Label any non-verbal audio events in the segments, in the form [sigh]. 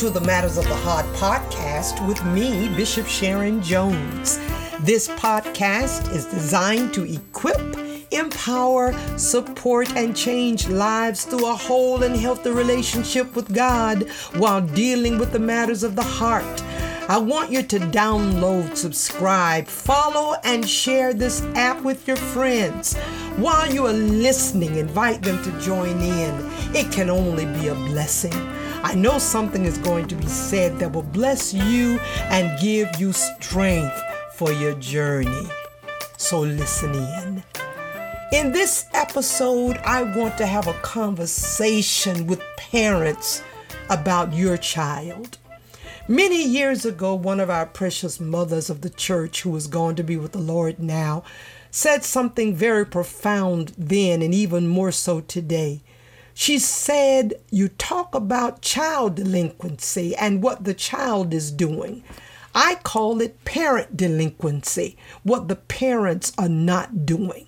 to the Matters of the Heart podcast with me, Bishop Sharon Jones. This podcast is designed to equip, empower, support, and change lives through a whole and healthy relationship with God while dealing with the matters of the heart. I want you to download, subscribe, follow, and share this app with your friends. While you are listening, invite them to join in. It can only be a blessing. I know something is going to be said that will bless you and give you strength for your journey. So listen in. In this episode, I want to have a conversation with parents about your child. Many years ago, one of our precious mothers of the church, who is going to be with the Lord now, said something very profound then and even more so today. She said, You talk about child delinquency and what the child is doing. I call it parent delinquency, what the parents are not doing.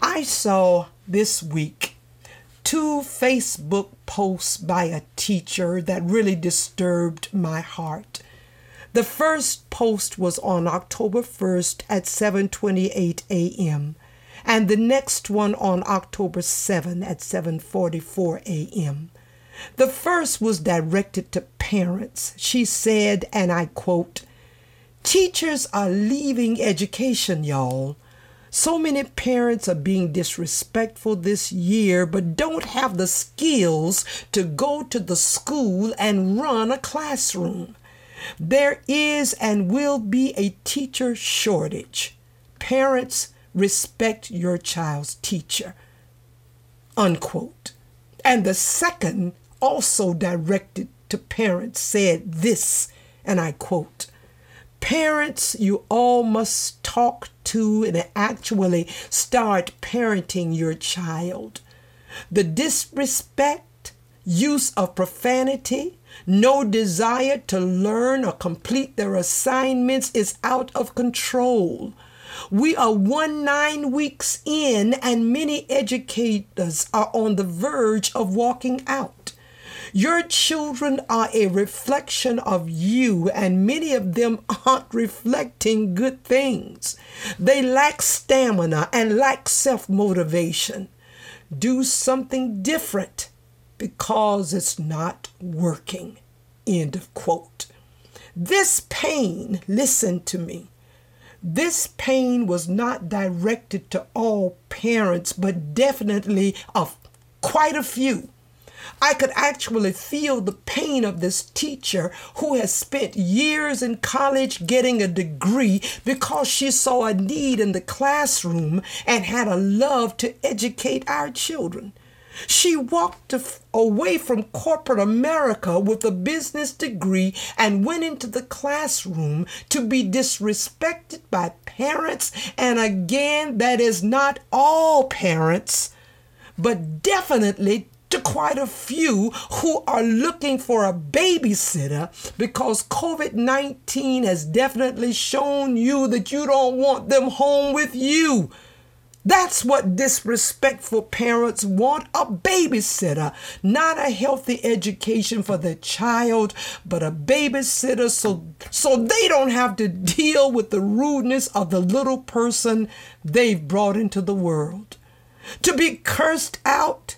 I saw this week two Facebook posts by a teacher that really disturbed my heart. The first post was on October 1st at 7:28 a.m and the next one on October 7 at 7:44 a.m. The first was directed to parents. She said, and I quote, Teachers are leaving education, y'all. So many parents are being disrespectful this year, but don't have the skills to go to the school and run a classroom. There is and will be a teacher shortage. Parents, respect your child's teacher. Unquote. And the second, also directed to parents, said this, and I quote Parents, you all must talk to and actually start parenting your child. The disrespect, use of profanity, no desire to learn or complete their assignments is out of control. We are one nine weeks in, and many educators are on the verge of walking out. Your children are a reflection of you, and many of them aren't reflecting good things. They lack stamina and lack self motivation. Do something different because it's not working. End of quote. This pain, listen to me, this pain was not directed to all parents, but definitely of quite a few. I could actually feel the pain of this teacher who has spent years in college getting a degree because she saw a need in the classroom and had a love to educate our children. She walked away from corporate America with a business degree and went into the classroom to be disrespected by parents. And again, that is not all parents, but definitely to quite a few who are looking for a babysitter because COVID 19 has definitely shown you that you don't want them home with you. That's what disrespectful parents want a babysitter, not a healthy education for their child, but a babysitter so, so they don't have to deal with the rudeness of the little person they've brought into the world. To be cursed out,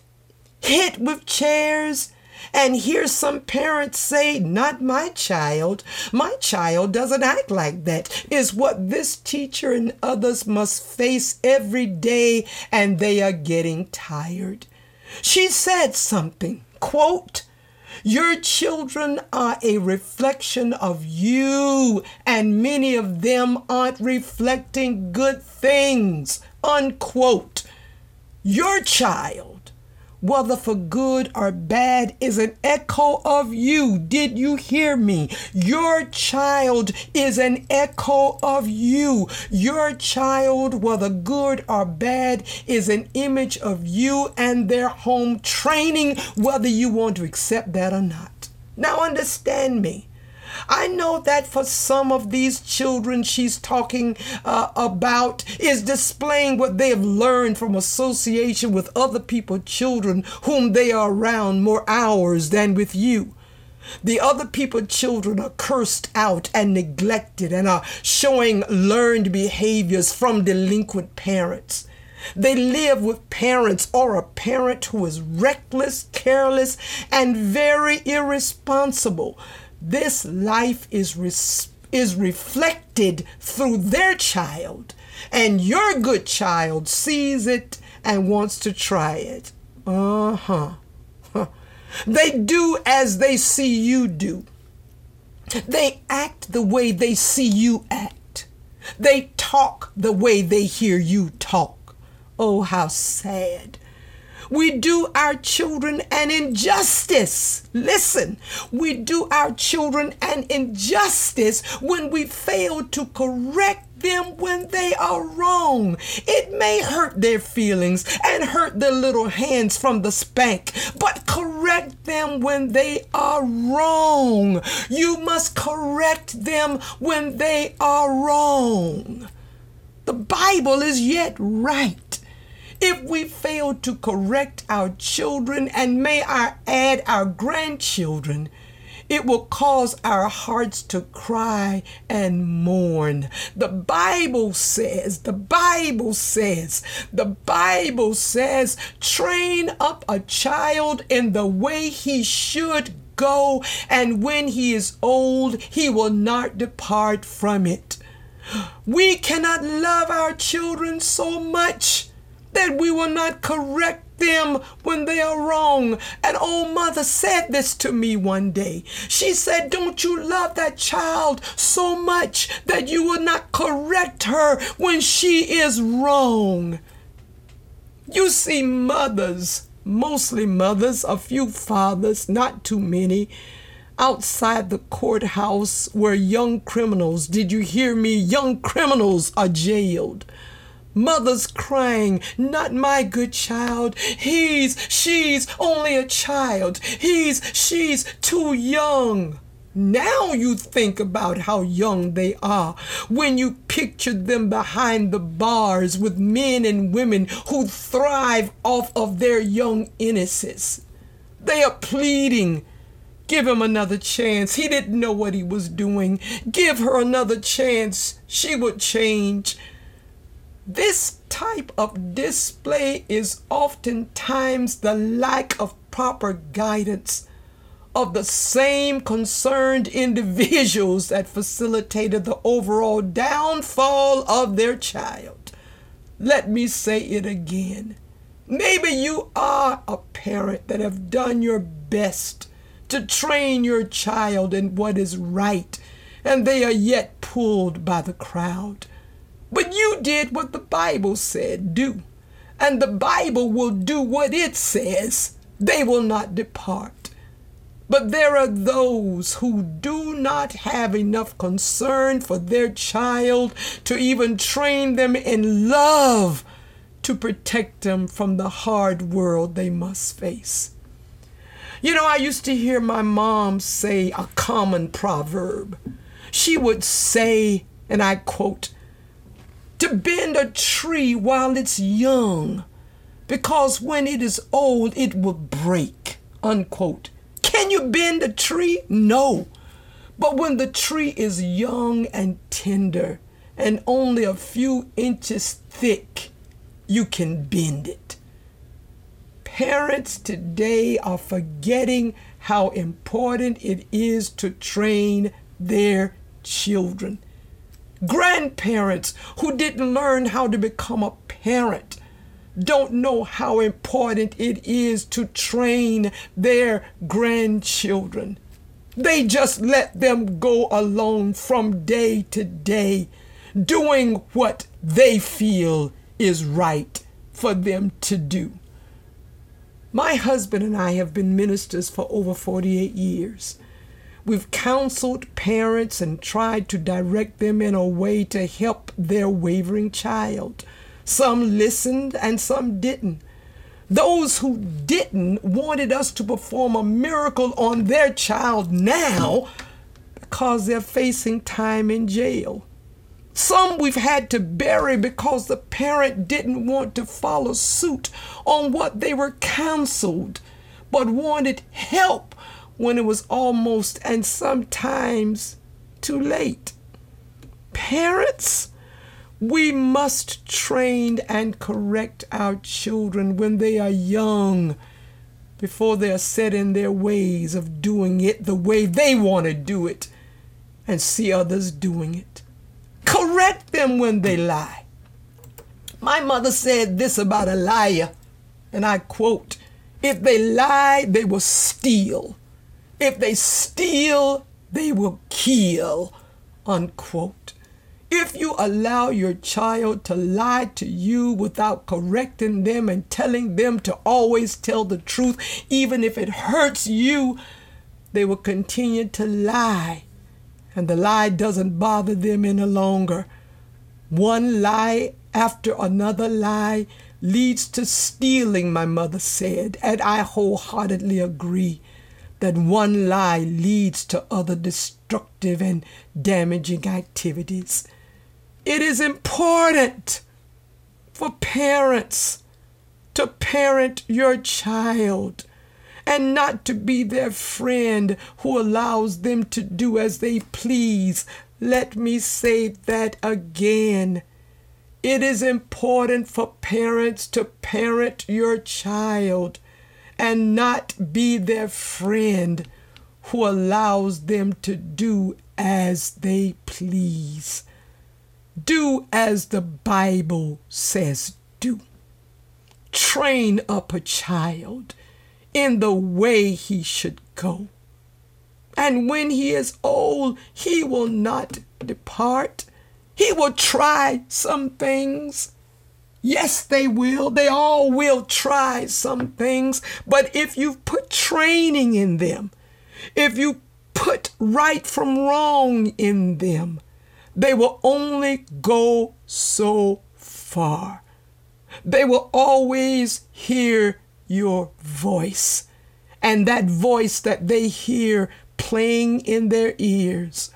hit with chairs, and hear some parents say, Not my child. My child doesn't act like that, is what this teacher and others must face every day, and they are getting tired. She said something, quote, your children are a reflection of you, and many of them aren't reflecting good things. Unquote. Your child whether for good or bad, is an echo of you. Did you hear me? Your child is an echo of you. Your child, whether good or bad, is an image of you and their home training, whether you want to accept that or not. Now, understand me. I know that for some of these children she's talking uh, about is displaying what they have learned from association with other people, children whom they are around more hours than with you. The other people children are cursed out and neglected and are showing learned behaviors from delinquent parents. They live with parents or a parent who is reckless, careless, and very irresponsible. This life is, res- is reflected through their child, and your good child sees it and wants to try it. Uh huh. [laughs] They do as they see you do. They act the way they see you act. They talk the way they hear you talk. Oh, how sad. We do our children an injustice. Listen, we do our children an injustice when we fail to correct them when they are wrong. It may hurt their feelings and hurt their little hands from the spank, but correct them when they are wrong. You must correct them when they are wrong. The Bible is yet right. If we fail to correct our children and may I add our grandchildren, it will cause our hearts to cry and mourn. The Bible says, the Bible says, the Bible says, train up a child in the way he should go, and when he is old, he will not depart from it. We cannot love our children so much that we will not correct them when they are wrong. An old mother said this to me one day. She said, Don't you love that child so much that you will not correct her when she is wrong? You see, mothers, mostly mothers, a few fathers, not too many, outside the courthouse where young criminals, did you hear me? Young criminals are jailed mothers crying, Not my good child. He's, she's only a child. He's, she's too young. Now you think about how young they are when you picture them behind the bars with men and women who thrive off of their young innocence. They are pleading, Give him another chance. He didn't know what he was doing. Give her another chance. She would change. This type of display is oftentimes the lack of proper guidance of the same concerned individuals that facilitated the overall downfall of their child. Let me say it again. Maybe you are a parent that have done your best to train your child in what is right, and they are yet pulled by the crowd. But you did what the Bible said do. And the Bible will do what it says. They will not depart. But there are those who do not have enough concern for their child to even train them in love to protect them from the hard world they must face. You know, I used to hear my mom say a common proverb. She would say, and I quote, to bend a tree while it's young, because when it is old, it will break. Unquote. Can you bend a tree? No. But when the tree is young and tender and only a few inches thick, you can bend it. Parents today are forgetting how important it is to train their children grandparents who didn't learn how to become a parent don't know how important it is to train their grandchildren. They just let them go along from day to day, doing what they feel is right for them to do. My husband and I have been ministers for over 48 years. We've counseled parents and tried to direct them in a way to help their wavering child. Some listened and some didn't. Those who didn't wanted us to perform a miracle on their child now because they're facing time in jail. Some we've had to bury because the parent didn't want to follow suit on what they were counseled, but wanted help when it was almost and sometimes too late. Parents, we must train and correct our children when they are young before they are set in their ways of doing it the way they want to do it and see others doing it. Correct them when they lie. My mother said this about a liar, and I quote If they lie, they will steal. If they steal, they will kill. Unquote. If you allow your child to lie to you without correcting them and telling them to always tell the truth, even if it hurts you, they will continue to lie. And the lie doesn't bother them any longer. One lie after another lie leads to stealing, my mother said, and I wholeheartedly agree that one lie leads to other destructive and damaging activities. It is important for parents to parent your child and not to be their friend who allows them to do as they please. Let me say that again. It is important for parents to parent your child and not be their friend who allows them to do as they please. Do as the Bible says do. Train up a child in the way he should go. And when he is old, he will not depart. He will try some things. Yes, they will. They all will try some things. But if you put training in them, if you put right from wrong in them, they will only go so far. They will always hear your voice. And that voice that they hear playing in their ears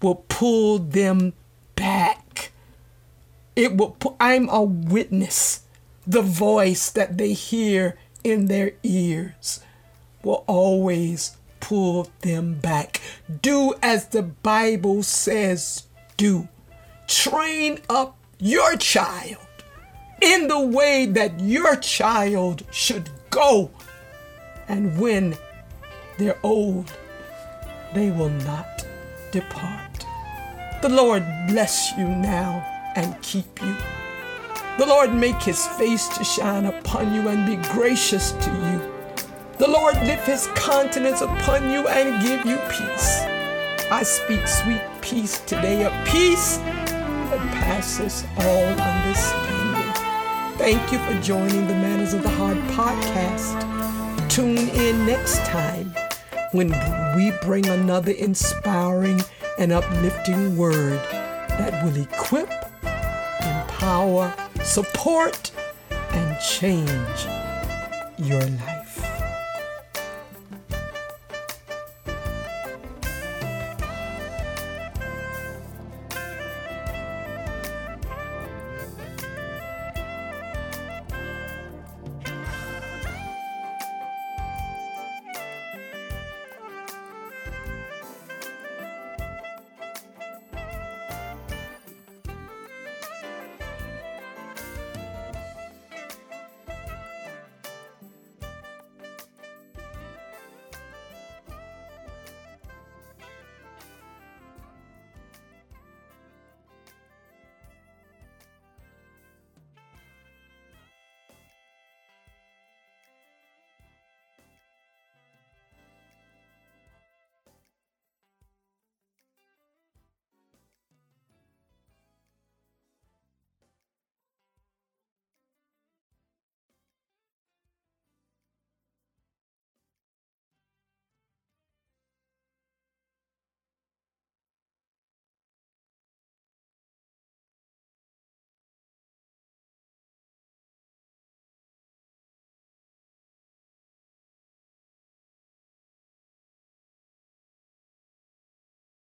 will pull them back. It will I'm a witness. The voice that they hear in their ears will always pull them back. Do as the Bible says do. Train up your child in the way that your child should go. And when they're old, they will not depart. The Lord bless you now and keep you. The Lord make his face to shine upon you and be gracious to you. The Lord lift his countenance upon you and give you peace. I speak sweet peace today, a peace that passes all understanding. Thank you for joining the Matters of the Heart podcast. Tune in next time when we bring another inspiring and uplifting word that will equip, empower, support, and change your life.